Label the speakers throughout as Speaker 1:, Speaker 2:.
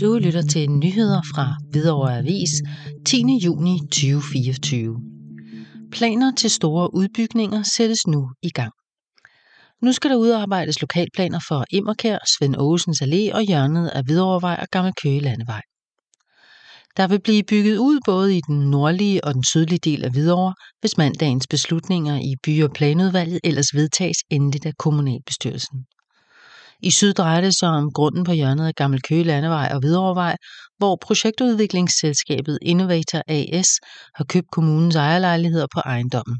Speaker 1: Du lytter til nyheder fra Hvidovre Avis 10. juni 2024. Planer til store udbygninger sættes nu i gang. Nu skal der udarbejdes lokalplaner for Immerkær, Svend Aasens Allé og hjørnet af Hvidovrevej og Gammel Køge Landevej. Der vil blive bygget ud både i den nordlige og den sydlige del af Hvidovre, hvis mandagens beslutninger i by- og planudvalget ellers vedtages endeligt af kommunalbestyrelsen. I syd drejer det sig om grunden på hjørnet af Gammel Køge Landevej og Hvidovrevej, hvor projektudviklingsselskabet Innovator AS har købt kommunens ejerlejligheder på ejendommen.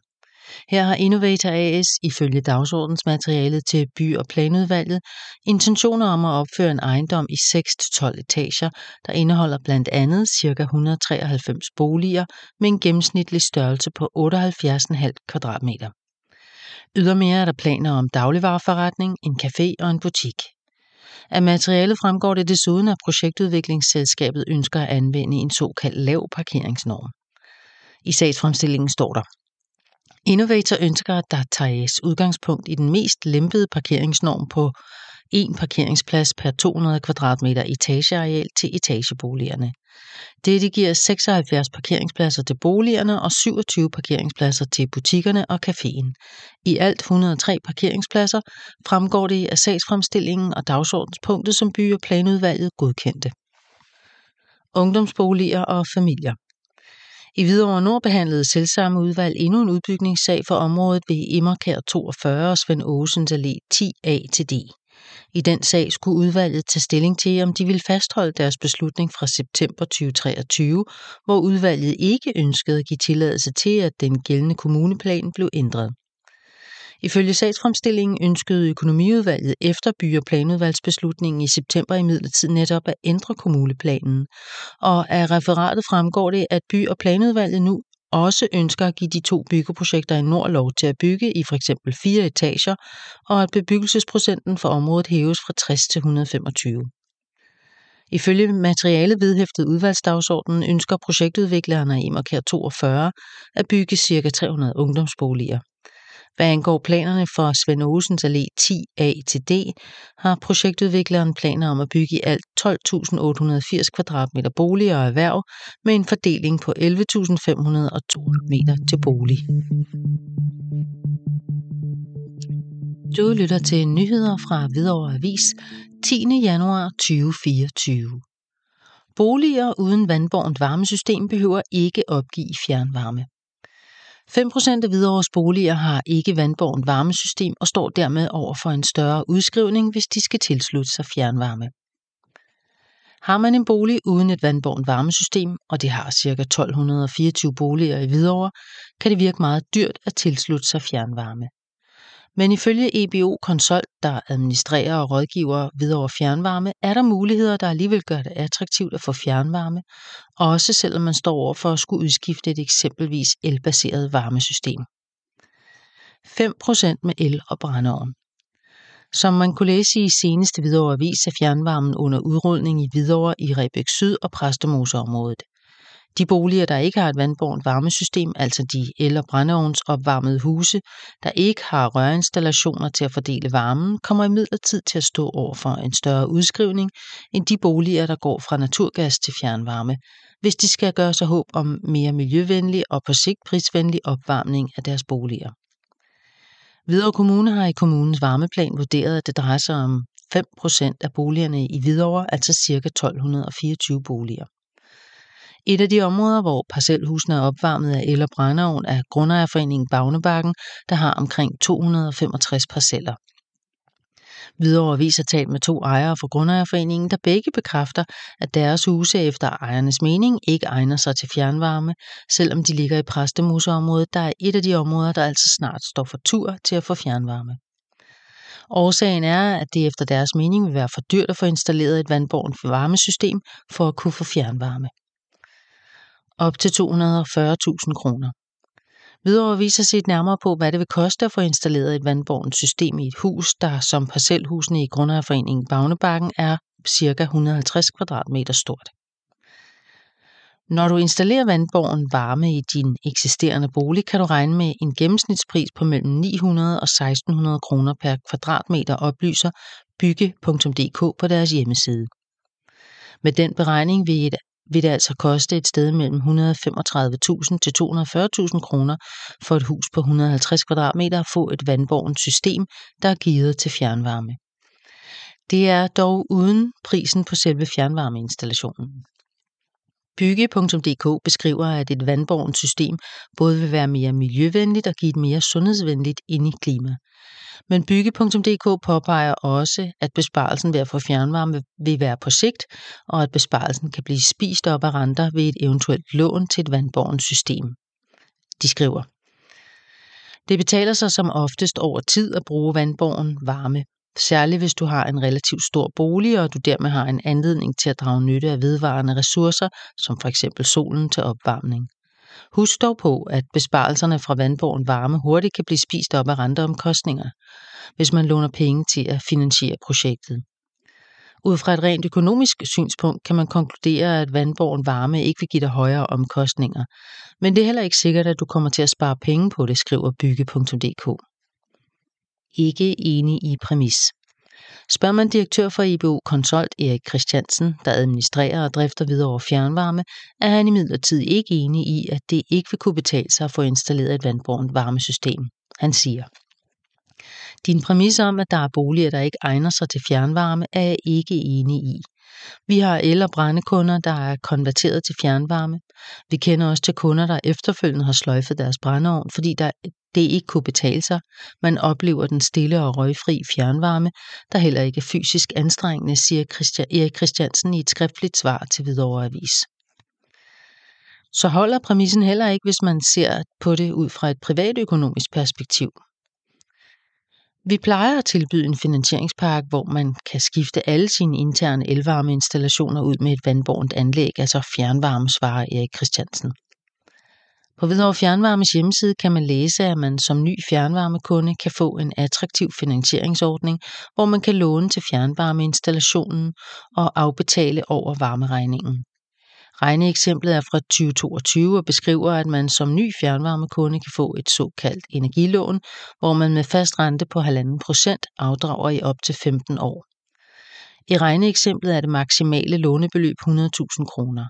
Speaker 1: Her har Innovator AS ifølge dagsordensmaterialet til by- og planudvalget intentioner om at opføre en ejendom i 6-12 etager, der indeholder blandt andet ca. 193 boliger med en gennemsnitlig størrelse på 78,5 kvadratmeter. Ydermere er der planer om dagligvareforretning, en café og en butik. Af materialet fremgår det desuden, at projektudviklingsselskabet ønsker at anvende en såkaldt lav parkeringsnorm. I sagsfremstillingen står der, Innovator ønsker, at der tages udgangspunkt i den mest lempede parkeringsnorm på en parkeringsplads per 200 kvadratmeter etageareal til etageboligerne. Dette giver 76 parkeringspladser til boligerne og 27 parkeringspladser til butikkerne og caféen. I alt 103 parkeringspladser fremgår det af sagsfremstillingen og dagsordenspunktet, som by- og planudvalget godkendte. Ungdomsboliger og familier i Hvidovre Nord behandlede selvsamme udvalg endnu en udbygningssag for området ved Immerkær 42 og Svend Åsens Allé 10A-D. I den sag skulle udvalget tage stilling til, om de ville fastholde deres beslutning fra september 2023, hvor udvalget ikke ønskede at give tilladelse til, at den gældende kommuneplan blev ændret. Ifølge sagsfremstillingen ønskede økonomiudvalget efter by- og planudvalgsbeslutningen i september imidlertid netop at ændre kommuneplanen, og af referatet fremgår det, at by- og planudvalget nu også ønsker at give de to byggeprojekter i nord lov til at bygge i for eksempel fire etager, og at bebyggelsesprocenten for området hæves fra 60 til 125. Ifølge materialet vedhæftet udvalgsdagsordenen ønsker projektudviklerne i Marker 42 at bygge ca. 300 ungdomsboliger. Hvad angår planerne for Svend Aasens Allé 10A til D, har projektudvikleren planer om at bygge i alt 12.880 kvadratmeter boliger og erhverv med en fordeling på 11.502 meter til bolig. Du lytter til nyheder fra Hvidovre Avis 10. januar 2024. Boliger uden vandbornt varmesystem behøver ikke opgive fjernvarme. 5% af Hvidovres boliger har ikke vandbåren varmesystem og står dermed over for en større udskrivning, hvis de skal tilslutte sig fjernvarme. Har man en bolig uden et vandbåren varmesystem, og det har ca. 1224 boliger i Hvidovre, kan det virke meget dyrt at tilslutte sig fjernvarme. Men ifølge EBO Konsult, der administrerer og rådgiver videre Fjernvarme, er der muligheder, der alligevel gør det attraktivt at få fjernvarme, også selvom man står over for at skulle udskifte et eksempelvis elbaseret varmesystem. 5% med el og brændeovn. Som man kunne læse i seneste Hvidovre Avis er fjernvarmen under udrulning i Hvidovre i Rebæk Syd og Præstemoseområdet. De boliger, der ikke har et vandbårent varmesystem, altså de el- og brændeovnsopvarmede huse, der ikke har rørinstallationer til at fordele varmen, kommer imidlertid til at stå over for en større udskrivning end de boliger, der går fra naturgas til fjernvarme, hvis de skal gøre sig håb om mere miljøvenlig og på sigt prisvenlig opvarmning af deres boliger. Hvidovre Kommune har i kommunens varmeplan vurderet, at det drejer sig om 5% af boligerne i Hvidovre, altså ca. 1224 boliger. Et af de områder, hvor parcelhusene er opvarmet af el- og brændeovn, er Grundejerforeningen Bagnebakken, der har omkring 265 parceller. Hvidovre viser talt med to ejere fra Grundejerforeningen, der begge bekræfter, at deres huse efter ejernes mening ikke egner sig til fjernvarme, selvom de ligger i Præstemuseområdet, der er et af de områder, der altså snart står for tur til at få fjernvarme. Årsagen er, at det efter deres mening vil være for dyrt at få installeret et vandbornt varmesystem for at kunne få fjernvarme op til 240.000 kroner. Hvidovre viser set nærmere på, hvad det vil koste at få installeret et vandbornt system i et hus, der som parcelhusene i Grundejerforeningen Bagnebakken er ca. 150 kvadratmeter stort. Når du installerer vandborgen varme i din eksisterende bolig, kan du regne med en gennemsnitspris på mellem 900 og 1600 kroner per kvadratmeter, oplyser bygge.dk på deres hjemmeside. Med den beregning vil, et, vil det altså koste et sted mellem 135.000 til 240.000 kroner for et hus på 150 kvadratmeter at få et vandborgent system, der er givet til fjernvarme. Det er dog uden prisen på selve fjernvarmeinstallationen. Bygge.dk beskriver, at et vandbårent system både vil være mere miljøvenligt og give et mere sundhedsvenligt indeklima. Men Bygge.dk påpeger også, at besparelsen ved at få fjernvarme vil være på sigt, og at besparelsen kan blive spist op af renter ved et eventuelt lån til et vandbårent system. De skriver, det betaler sig som oftest over tid at bruge vandborgen varme. Særligt hvis du har en relativt stor bolig, og du dermed har en anledning til at drage nytte af vedvarende ressourcer, som for eksempel solen til opvarmning. Husk dog på, at besparelserne fra vandborgen varme hurtigt kan blive spist op af renteomkostninger, hvis man låner penge til at finansiere projektet. Ud fra et rent økonomisk synspunkt kan man konkludere, at vandborgen varme ikke vil give dig højere omkostninger, men det er heller ikke sikkert, at du kommer til at spare penge på det, skriver bygge.dk ikke enig i præmis. Spørger man direktør for IBU Consult Erik Christiansen, der administrerer og drifter videre over fjernvarme, er han imidlertid ikke enig i, at det ikke vil kunne betale sig at få installeret et vandbårent varmesystem. Han siger, din præmis om, at der er boliger, der ikke egner sig til fjernvarme, er jeg ikke enig i. Vi har el- og brændekunder, der er konverteret til fjernvarme. Vi kender også til kunder, der efterfølgende har sløjfet deres brændeovn, fordi der det ikke kunne betale sig. Man oplever den stille og røgfri fjernvarme, der heller ikke er fysisk anstrengende, siger Christian, Erik Christiansen i et skriftligt svar til Hvidovre Avis. Så holder præmissen heller ikke, hvis man ser på det ud fra et privatøkonomisk perspektiv. Vi plejer at tilbyde en finansieringspakke, hvor man kan skifte alle sine interne elvarmeinstallationer ud med et vandbårent anlæg, altså fjernvarme, svarer Erik Christiansen. På Hvidovre Fjernvarmes hjemmeside kan man læse, at man som ny fjernvarmekunde kan få en attraktiv finansieringsordning, hvor man kan låne til fjernvarmeinstallationen og afbetale over varmeregningen. Regneeksemplet er fra 2022 og beskriver, at man som ny fjernvarmekunde kan få et såkaldt energilån, hvor man med fast rente på 1,5% afdrager i op til 15 år. I regneeksemplet er det maksimale lånebeløb 100.000 kroner.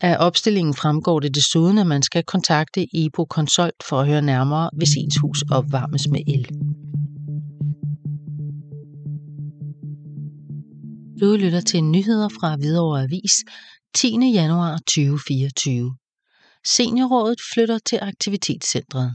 Speaker 1: Af opstillingen fremgår det desuden, at man skal kontakte EBO Consult for at høre nærmere, hvis ens hus opvarmes med el. Du lytter til nyheder fra Hvidovre Avis 10. januar 2024. Seniorrådet flytter til aktivitetscentret.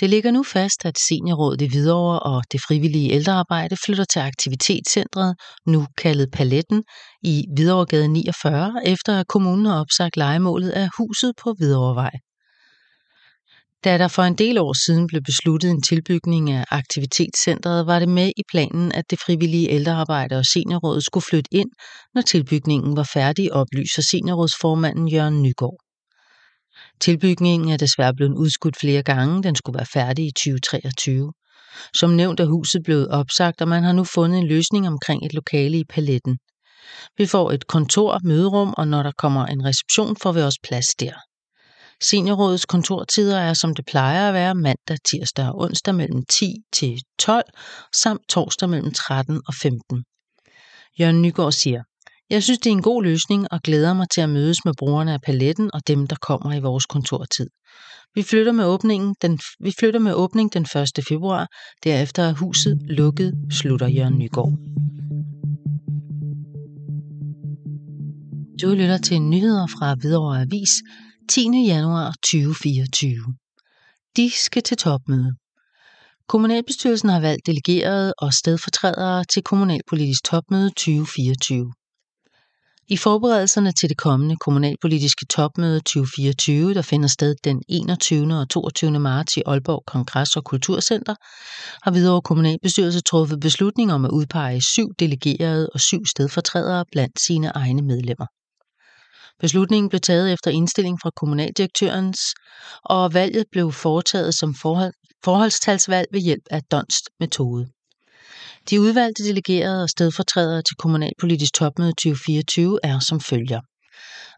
Speaker 1: Det ligger nu fast, at Seniorrådet i Hvidovre og det frivillige ældrearbejde flytter til aktivitetscentret, nu kaldet Paletten, i Hvidovregade 49, efter at kommunen har opsagt legemålet af huset på Hvidovrevej. Da der for en del år siden blev besluttet en tilbygning af aktivitetscentret, var det med i planen, at det frivillige ældrearbejde og seniorrådet skulle flytte ind, når tilbygningen var færdig, oplyser seniorrådsformanden Jørgen Nygaard. Tilbygningen er desværre blevet udskudt flere gange. Den skulle være færdig i 2023. Som nævnt er huset blevet opsagt, og man har nu fundet en løsning omkring et lokale i paletten. Vi får et kontor, møderum, og når der kommer en reception, får vi også plads der. Seniorrådets kontortider er, som det plejer at være, mandag, tirsdag og onsdag mellem 10 til 12, samt torsdag mellem 13 og 15. Jørgen Nygaard siger, jeg synes, det er en god løsning og glæder mig til at mødes med brugerne af paletten og dem, der kommer i vores kontortid. Vi flytter med åbningen den, vi flytter med åbning den 1. februar, derefter er huset lukket, slutter Jørgen Nygaard. Du lytter til nyheder fra Hvidovre Avis 10. januar 2024. De skal til topmøde. Kommunalbestyrelsen har valgt delegerede og stedfortrædere til kommunalpolitisk topmøde 2024. I forberedelserne til det kommende kommunalpolitiske topmøde 2024, der finder sted den 21. og 22. marts i Aalborg Kongress- og Kulturcenter, har Hvidovre Kommunalbestyrelse truffet beslutning om at udpege syv delegerede og syv stedfortrædere blandt sine egne medlemmer. Beslutningen blev taget efter indstilling fra kommunaldirektørens, og valget blev foretaget som forhold, forholdstalsvalg ved hjælp af Donst metode. De udvalgte delegerede og stedfortrædere til kommunalpolitisk topmøde 2024 er som følger.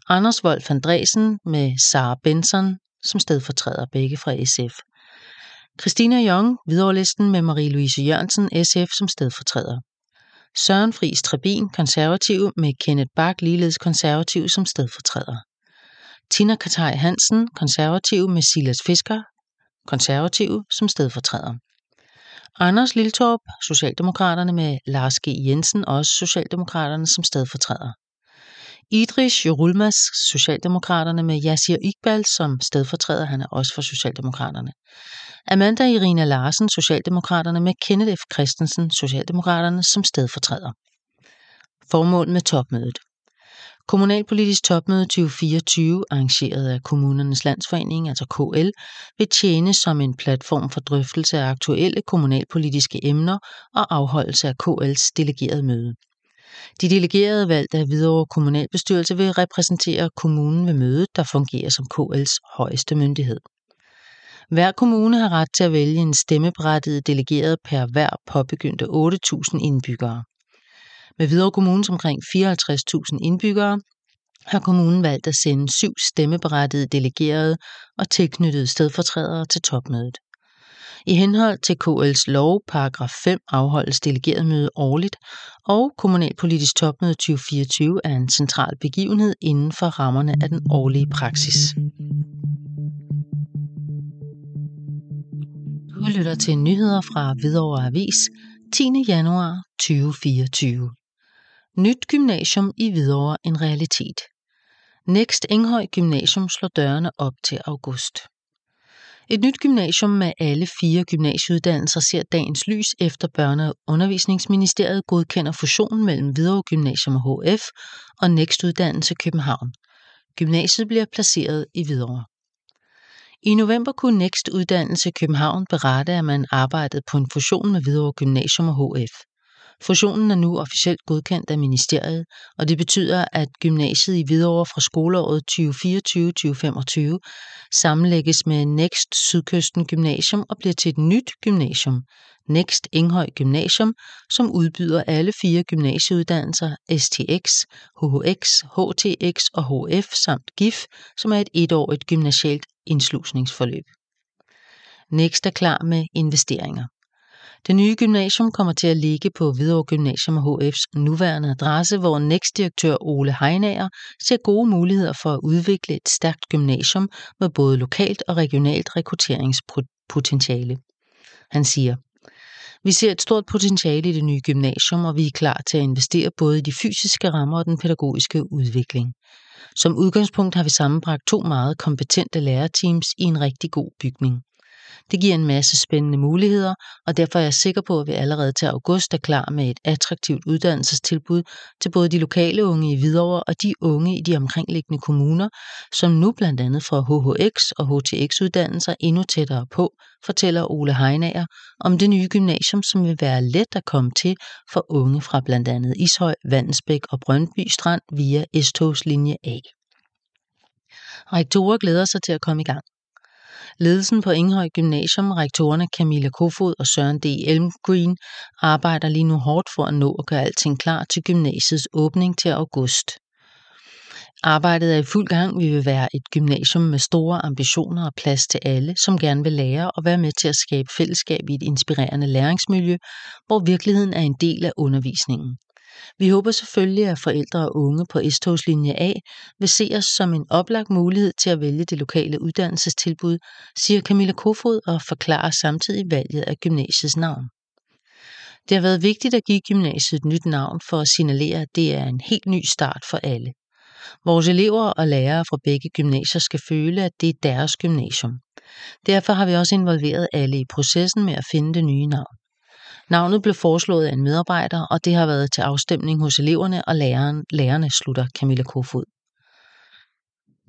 Speaker 1: Anders Wolf Andresen med Sara Benson som stedfortræder, begge fra SF. Christina Jong, viderelæsten med Marie-Louise Jørgensen, SF som stedfortræder. Søren Friis Trebin, konservativ med Kenneth Bak, ligeledes konservativ som stedfortræder. Tina Kataj Hansen, konservativ med Silas Fisker, konservativ som stedfortræder. Anders Liltorp, Socialdemokraterne med Lars G. Jensen, også Socialdemokraterne som stedfortræder. Idris Jorulmas, Socialdemokraterne med Yasir Iqbal som stedfortræder, han er også for Socialdemokraterne. Amanda Irina Larsen, Socialdemokraterne med Kenneth F. Christensen, Socialdemokraterne som stedfortræder. Formål med topmødet. Kommunalpolitisk topmøde 2024, arrangeret af Kommunernes Landsforening, altså KL, vil tjene som en platform for drøftelse af aktuelle kommunalpolitiske emner og afholdelse af KL's delegerede møde. De delegerede valgt af Hvidovre Kommunalbestyrelse vil repræsentere kommunen ved mødet, der fungerer som KL's højeste myndighed. Hver kommune har ret til at vælge en stemmeberettiget delegeret per hver påbegyndte 8.000 indbyggere. Med Hvidovre Kommunes omkring 54.000 indbyggere har kommunen valgt at sende syv stemmeberettigede delegerede og tilknyttede stedfortrædere til topmødet. I henhold til KL's lov, paragraf 5, afholdes delegeret møde årligt, og kommunalpolitisk topmøde 2024 er en central begivenhed inden for rammerne af den årlige praksis. Du lytter til nyheder fra Hvidovre Avis 10. januar 2024. Nyt gymnasium i Hvidovre en realitet. Next Enghøj Gymnasium slår dørene op til august. Et nyt gymnasium med alle fire gymnasieuddannelser ser dagens lys efter Børne- og Undervisningsministeriet godkender fusionen mellem Hvidovre Gymnasium og HF og Next Uddannelse København. Gymnasiet bliver placeret i Hvidovre. I november kunne Next Uddannelse København berette, at man arbejdede på en fusion med Hvidovre Gymnasium og HF. Fusionen er nu officielt godkendt af ministeriet, og det betyder, at gymnasiet i Hvidovre fra skoleåret 2024-2025 sammenlægges med Next Sydkysten Gymnasium og bliver til et nyt gymnasium, Next Enghøj Gymnasium, som udbyder alle fire gymnasieuddannelser STX, HHX, HTX og HF samt GIF, som er et etårigt gymnasialt indslusningsforløb. Next er klar med investeringer. Det nye gymnasium kommer til at ligge på Hvidovre Gymnasium og HF's nuværende adresse, hvor Next-direktør Ole Heinager ser gode muligheder for at udvikle et stærkt gymnasium med både lokalt og regionalt rekrutteringspotentiale. Han siger, vi ser et stort potentiale i det nye gymnasium, og vi er klar til at investere både i de fysiske rammer og den pædagogiske udvikling. Som udgangspunkt har vi sammenbragt to meget kompetente lærerteams i en rigtig god bygning. Det giver en masse spændende muligheder, og derfor er jeg sikker på, at vi allerede til august er klar med et attraktivt uddannelsestilbud til både de lokale unge i Hvidovre og de unge i de omkringliggende kommuner, som nu blandt andet får HHX og HTX-uddannelser endnu tættere på, fortæller Ole Heinager om det nye gymnasium, som vil være let at komme til for unge fra blandt andet Ishøj, Vandensbæk og Brøndby Strand via S-togslinje A. Rektorer glæder sig til at komme i gang. Ledelsen på Enghøj Gymnasium, rektorerne Camilla Kofod og Søren D. Elmgreen, arbejder lige nu hårdt for at nå at gøre alting klar til gymnasiets åbning til august. Arbejdet er i fuld gang. Vi vil være et gymnasium med store ambitioner og plads til alle, som gerne vil lære og være med til at skabe fællesskab i et inspirerende læringsmiljø, hvor virkeligheden er en del af undervisningen. Vi håber selvfølgelig, at forældre og unge på S-togslinje A vil se os som en oplagt mulighed til at vælge det lokale uddannelsestilbud, siger Camilla Kofod og forklarer samtidig valget af gymnasiets navn. Det har været vigtigt at give gymnasiet et nyt navn for at signalere, at det er en helt ny start for alle. Vores elever og lærere fra begge gymnasier skal føle, at det er deres gymnasium. Derfor har vi også involveret alle i processen med at finde det nye navn. Navnet blev foreslået af en medarbejder, og det har været til afstemning hos eleverne og læreren, lærerne, slutter Camilla Kofod.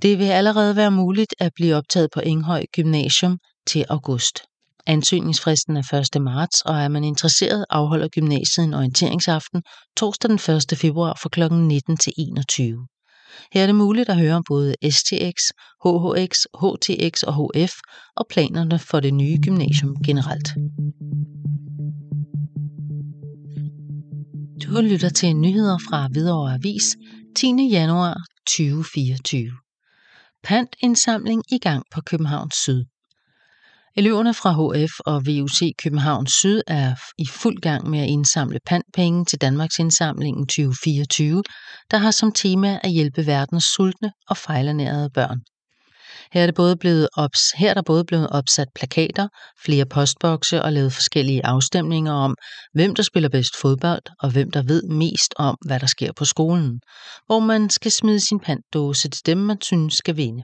Speaker 1: Det vil allerede være muligt at blive optaget på Enghøj Gymnasium til august. Ansøgningsfristen er 1. marts, og er man interesseret, afholder gymnasiet en orienteringsaften torsdag den 1. februar fra kl. 19 til 21. Her er det muligt at høre om både STX, HHX, HTX og HF og planerne for det nye gymnasium generelt. Du lytter til nyheder fra Hvidovre Avis 10. januar 2024. Pantindsamling i gang på Københavns Syd. Eleverne fra HF og VUC København Syd er i fuld gang med at indsamle pantpenge til Danmarks Indsamlingen 2024, der har som tema at hjælpe verdens sultne og fejlernærede børn. Her er, det både blevet ops, her er der både blevet opsat plakater, flere postbokse og lavet forskellige afstemninger om, hvem der spiller bedst fodbold og hvem der ved mest om, hvad der sker på skolen, hvor man skal smide sin pantdåse til dem, man synes skal vinde.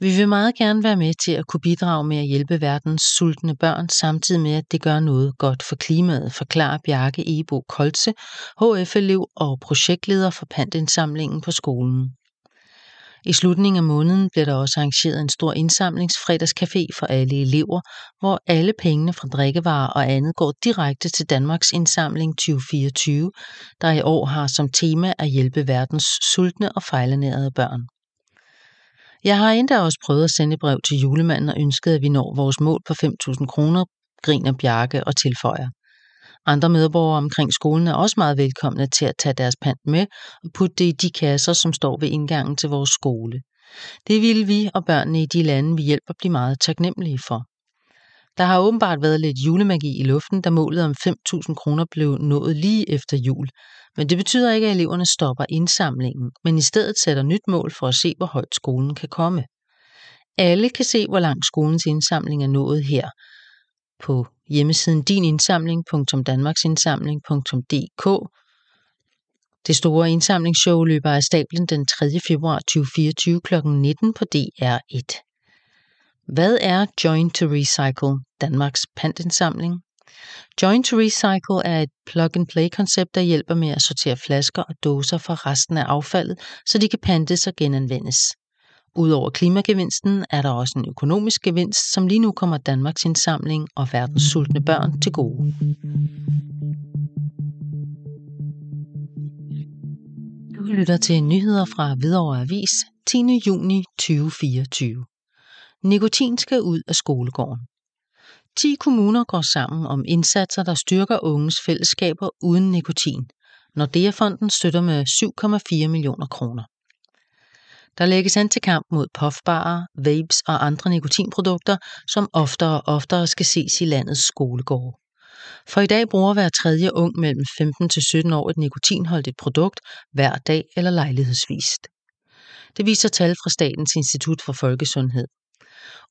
Speaker 1: Vi vil meget gerne være med til at kunne bidrage med at hjælpe verdens sultne børn, samtidig med at det gør noget godt for klimaet, forklarer Bjarke Ebo Kolse, HF-elev og projektleder for pantindsamlingen på skolen. I slutningen af måneden bliver der også arrangeret en stor indsamlingsfredagscafé for alle elever, hvor alle pengene fra drikkevarer og andet går direkte til Danmarks Indsamling 2024, der i år har som tema at hjælpe verdens sultne og fejlernærede børn. Jeg har endda også prøvet at sende brev til julemanden og ønsket, at vi når vores mål på 5.000 kroner, griner Bjarke og tilføjer. Andre medborgere omkring skolen er også meget velkomne til at tage deres pant med og putte det i de kasser, som står ved indgangen til vores skole. Det ville vi og børnene i de lande, vi hjælper, blive meget taknemmelige for. Der har åbenbart været lidt julemagi i luften, da målet om 5.000 kroner blev nået lige efter jul. Men det betyder ikke, at eleverne stopper indsamlingen, men i stedet sætter nyt mål for at se, hvor højt skolen kan komme. Alle kan se, hvor langt skolens indsamling er nået her på hjemmesiden dinindsamling.danmarksindsamling.dk. Det store indsamlingsshow løber af stablen den 3. februar 2024 kl. 19 på DR1. Hvad er Join to Recycle, Danmarks pantindsamling? Join to Recycle er et plug-and-play-koncept, der hjælper med at sortere flasker og dåser fra resten af affaldet, så de kan pantes og genanvendes. Udover klimagevinsten er der også en økonomisk gevinst, som lige nu kommer Danmarks indsamling og verdens sultne børn til gode. Du lytter til nyheder fra Hvidovre Avis 10. juni 2024. Nikotin skal ud af skolegården. 10 kommuner går sammen om indsatser, der styrker unges fællesskaber uden nikotin. Nordea-fonden støtter med 7,4 millioner kroner. Der lægges an til kamp mod puffbarer, vapes og andre nikotinprodukter, som oftere og oftere skal ses i landets skolegårde. For i dag bruger hver tredje ung mellem 15 til 17 år et nikotinholdigt produkt hver dag eller lejlighedsvist. Det viser tal fra Statens Institut for Folkesundhed.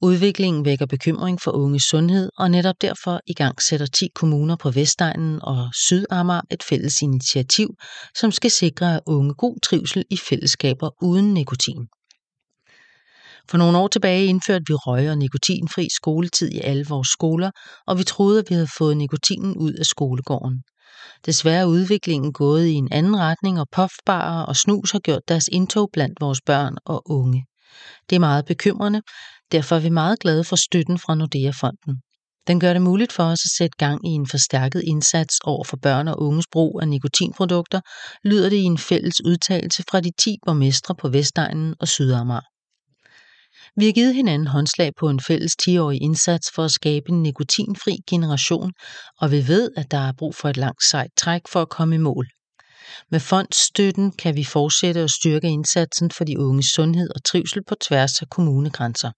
Speaker 1: Udviklingen vækker bekymring for unges sundhed, og netop derfor i gang sætter 10 kommuner på Vestegnen og Sydamager et fælles initiativ, som skal sikre unge god trivsel i fællesskaber uden nikotin. For nogle år tilbage indførte vi røg- og nikotinfri skoletid i alle vores skoler, og vi troede, at vi havde fået nikotinen ud af skolegården. Desværre er udviklingen gået i en anden retning, og puffbarer og snus har gjort deres indtog blandt vores børn og unge. Det er meget bekymrende, Derfor er vi meget glade for støtten fra Nordea-fonden. Den gør det muligt for os at sætte gang i en forstærket indsats over for børn og unges brug af nikotinprodukter, lyder det i en fælles udtalelse fra de 10 borgmestre på Vestegnen og Sydamager. Vi har givet hinanden håndslag på en fælles 10-årig indsats for at skabe en nikotinfri generation, og vi ved, at der er brug for et langt sejt træk for at komme i mål. Med fondsstøtten kan vi fortsætte at styrke indsatsen for de unges sundhed og trivsel på tværs af kommunegrænser.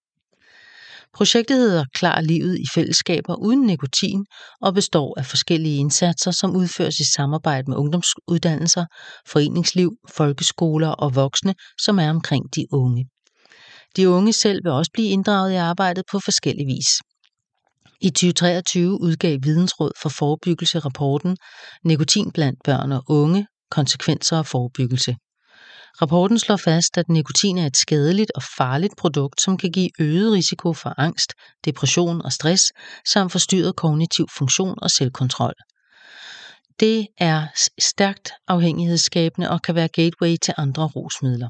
Speaker 1: Projektet hedder Klar livet i fællesskaber uden nikotin og består af forskellige indsatser, som udføres i samarbejde med ungdomsuddannelser, foreningsliv, folkeskoler og voksne, som er omkring de unge. De unge selv vil også blive inddraget i arbejdet på forskellig vis. I 2023 udgav Vidensråd for Forebyggelse rapporten Nikotin blandt børn og unge, konsekvenser og forebyggelse. Rapporten slår fast, at nikotin er et skadeligt og farligt produkt, som kan give øget risiko for angst, depression og stress, samt forstyrret kognitiv funktion og selvkontrol. Det er stærkt afhængighedsskabende og kan være gateway til andre rusmidler.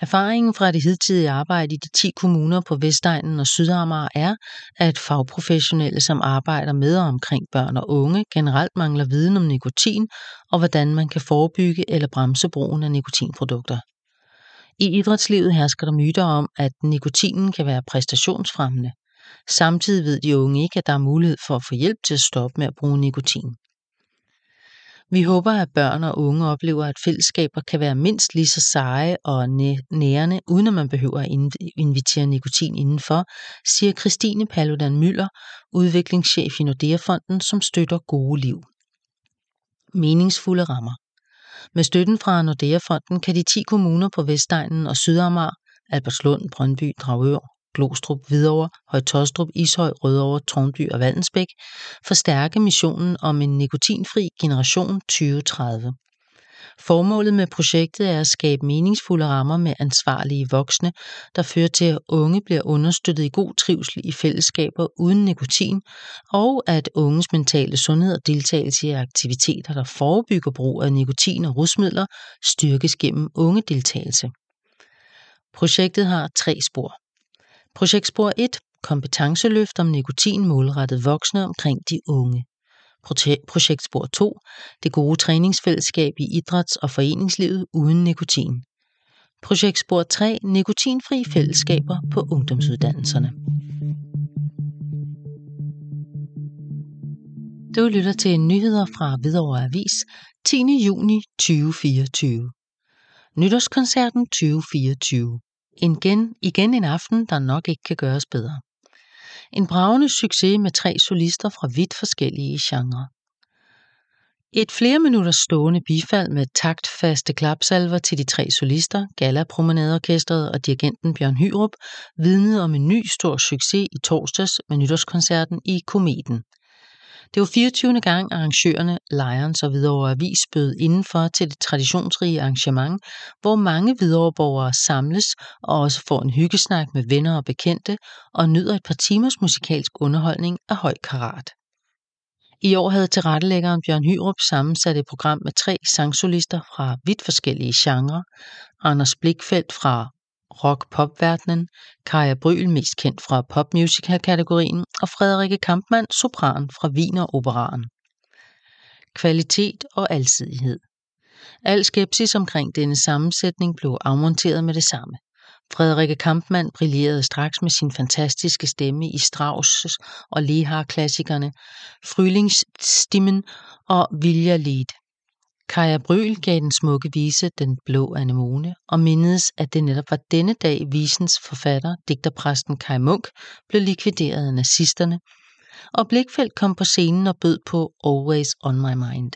Speaker 1: Erfaringen fra det hidtidige arbejde i de 10 kommuner på Vestegnen og Sydamager er, at fagprofessionelle, som arbejder med og omkring børn og unge, generelt mangler viden om nikotin og hvordan man kan forebygge eller bremse brugen af nikotinprodukter. I idrætslivet hersker der myter om, at nikotinen kan være præstationsfremmende. Samtidig ved de unge ikke, at der er mulighed for at få hjælp til at stoppe med at bruge nikotin. Vi håber, at børn og unge oplever, at fællesskaber kan være mindst lige så seje og nærende, uden at man behøver at invitere nikotin indenfor, siger Christine Paludan Møller, udviklingschef i Nordea-fonden, som støtter gode liv. Meningsfulde rammer. Med støtten fra Nordea-fonden kan de 10 kommuner på Vestegnen og Sydamager, Albertslund, Brøndby, Dragør, Glostrup, Hvidovre, Høje-Taastrup, Ishøj, Rødovre, Tårnby og Vallensbæk forstærke missionen om en nikotinfri generation 2030. Formålet med projektet er at skabe meningsfulde rammer med ansvarlige voksne, der fører til, at unge bliver understøttet i god trivsel i fællesskaber uden nikotin, og at unges mentale sundhed og deltagelse i aktiviteter, der forebygger brug af nikotin og rusmidler, styrkes gennem unge deltagelse. Projektet har tre spor. Projektspor 1. Kompetenceløft om nikotin målrettet voksne omkring de unge. Projektspor 2. Det gode træningsfællesskab i idræts- og foreningslivet uden nikotin. Projektspor 3. Nikotinfri fællesskaber på ungdomsuddannelserne. Du lytter til nyheder fra Hvidovre Avis 10. juni 2024. Nytårskoncerten 2024. Igen, igen en aften, der nok ikke kan gøres bedre. En bravende succes med tre solister fra vidt forskellige genrer. Et flere minutters stående bifald med taktfaste klapsalver til de tre solister, Gala-promenadeorkestret og dirigenten Bjørn Hyrup, vidnede om en ny stor succes i torsdags med nytårskoncerten i Kometen. Det var 24. gang arrangørerne Lions og Hvidovre Avis bød indenfor til det traditionsrige arrangement, hvor mange Hvidovreborgere samles og også får en hyggesnak med venner og bekendte og nyder et par timers musikalsk underholdning af høj karat. I år havde tilrettelæggeren Bjørn Hyrup sammensat et program med tre sangsolister fra vidt forskellige genrer. Anders Blikfeldt fra rock-pop-verdenen, Kaja Bryl mest kendt fra popmusical-kategorien og Frederikke Kampmann sopran fra Wiener Operaen. Kvalitet og alsidighed. Al skepsis omkring denne sammensætning blev afmonteret med det samme. Frederikke Kampmann brillerede straks med sin fantastiske stemme i Strauss' og Lehar-klassikerne, Frühlingsstimmen og Vilja Lied. Kaja Bryl gav den smukke vise Den blå anemone og mindedes, at det netop var denne dag visens forfatter, digterpræsten Kai Munk, blev likvideret af nazisterne, og Blikfeldt kom på scenen og bød på Always on my mind.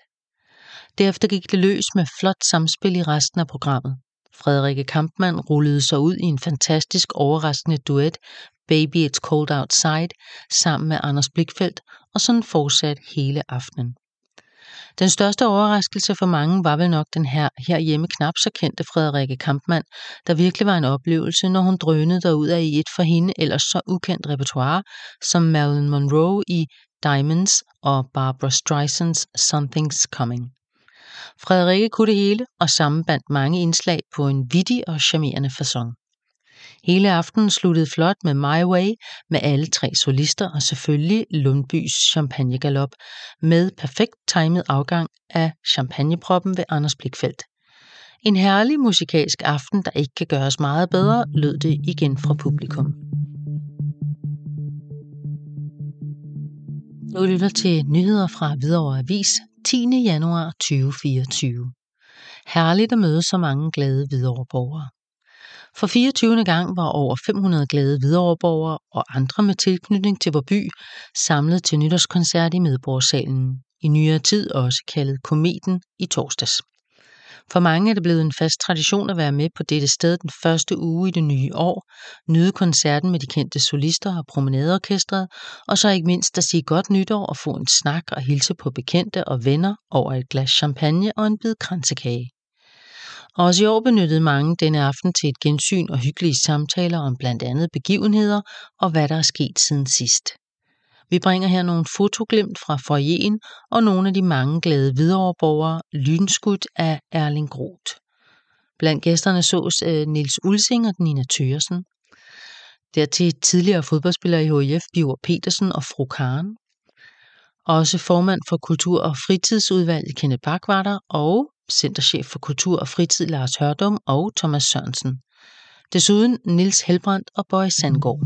Speaker 1: Derefter gik det løs med flot samspil i resten af programmet. Frederikke Kampmann rullede sig ud i en fantastisk overraskende duet, Baby It's Cold Outside, sammen med Anders Blikfeldt, og sådan fortsat hele aftenen. Den største overraskelse for mange var vel nok den her herhjemme knap så kendte Frederikke Kampmann, der virkelig var en oplevelse, når hun drønede derud af i et for hende ellers så ukendt repertoire, som Marilyn Monroe i Diamonds og Barbara Streisands Something's Coming. Frederikke kunne det hele og sammenbandt mange indslag på en vittig og charmerende façon. Hele aftenen sluttede flot med My Way med alle tre solister og selvfølgelig Lundbys champagnegalop med perfekt timet afgang af champagneproppen ved Anders Blikfeldt. En herlig musikalsk aften, der ikke kan gøres meget bedre, lød det igen fra publikum. Du lytter til nyheder fra Hvidovre Avis 10. januar 2024. Herligt at møde så mange glade Hvidovre borgere. For 24. gang var over 500 glade Hvidovreborgere og andre med tilknytning til vores by samlet til nytårskoncert i Medborgsalen, i nyere tid også kaldet Kometen i torsdags. For mange er det blevet en fast tradition at være med på dette sted den første uge i det nye år, nyde koncerten med de kendte solister og promenadeorkestret, og så ikke mindst at sige godt nytår og få en snak og hilse på bekendte og venner over et glas champagne og en bid kransekage. Også i år benyttede mange denne aften til et gensyn og hyggelige samtaler om blandt andet begivenheder og hvad der er sket siden sidst. Vi bringer her nogle fotoglimt fra forjen og nogle af de mange glade videreborgere lynskudt af Erling Groth. Blandt gæsterne sås øh, uh, Nils Ulsing og Nina Thørsen. Dertil tidligere fodboldspiller i HIF Biver Petersen og Fru Karen. Også formand for Kultur- og Fritidsudvalget Kenneth Bak var der, og Centerchef for Kultur og Fritid Lars Hørdum og Thomas Sørensen. Desuden Nils Helbrandt og Bois Sandgaard.